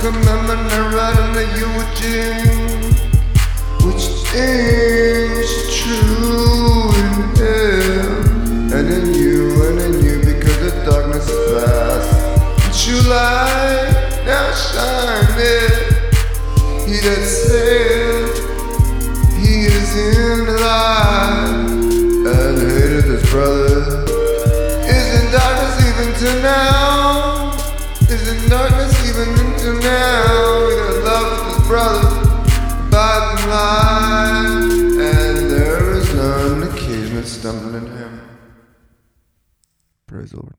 Commandment I write you, which is, which is true in Him, and in you, and in you, because the darkness is past. And true light now shineth. He that saith he is in the light and hated his brother is in darkness even to him. Praise the Lord.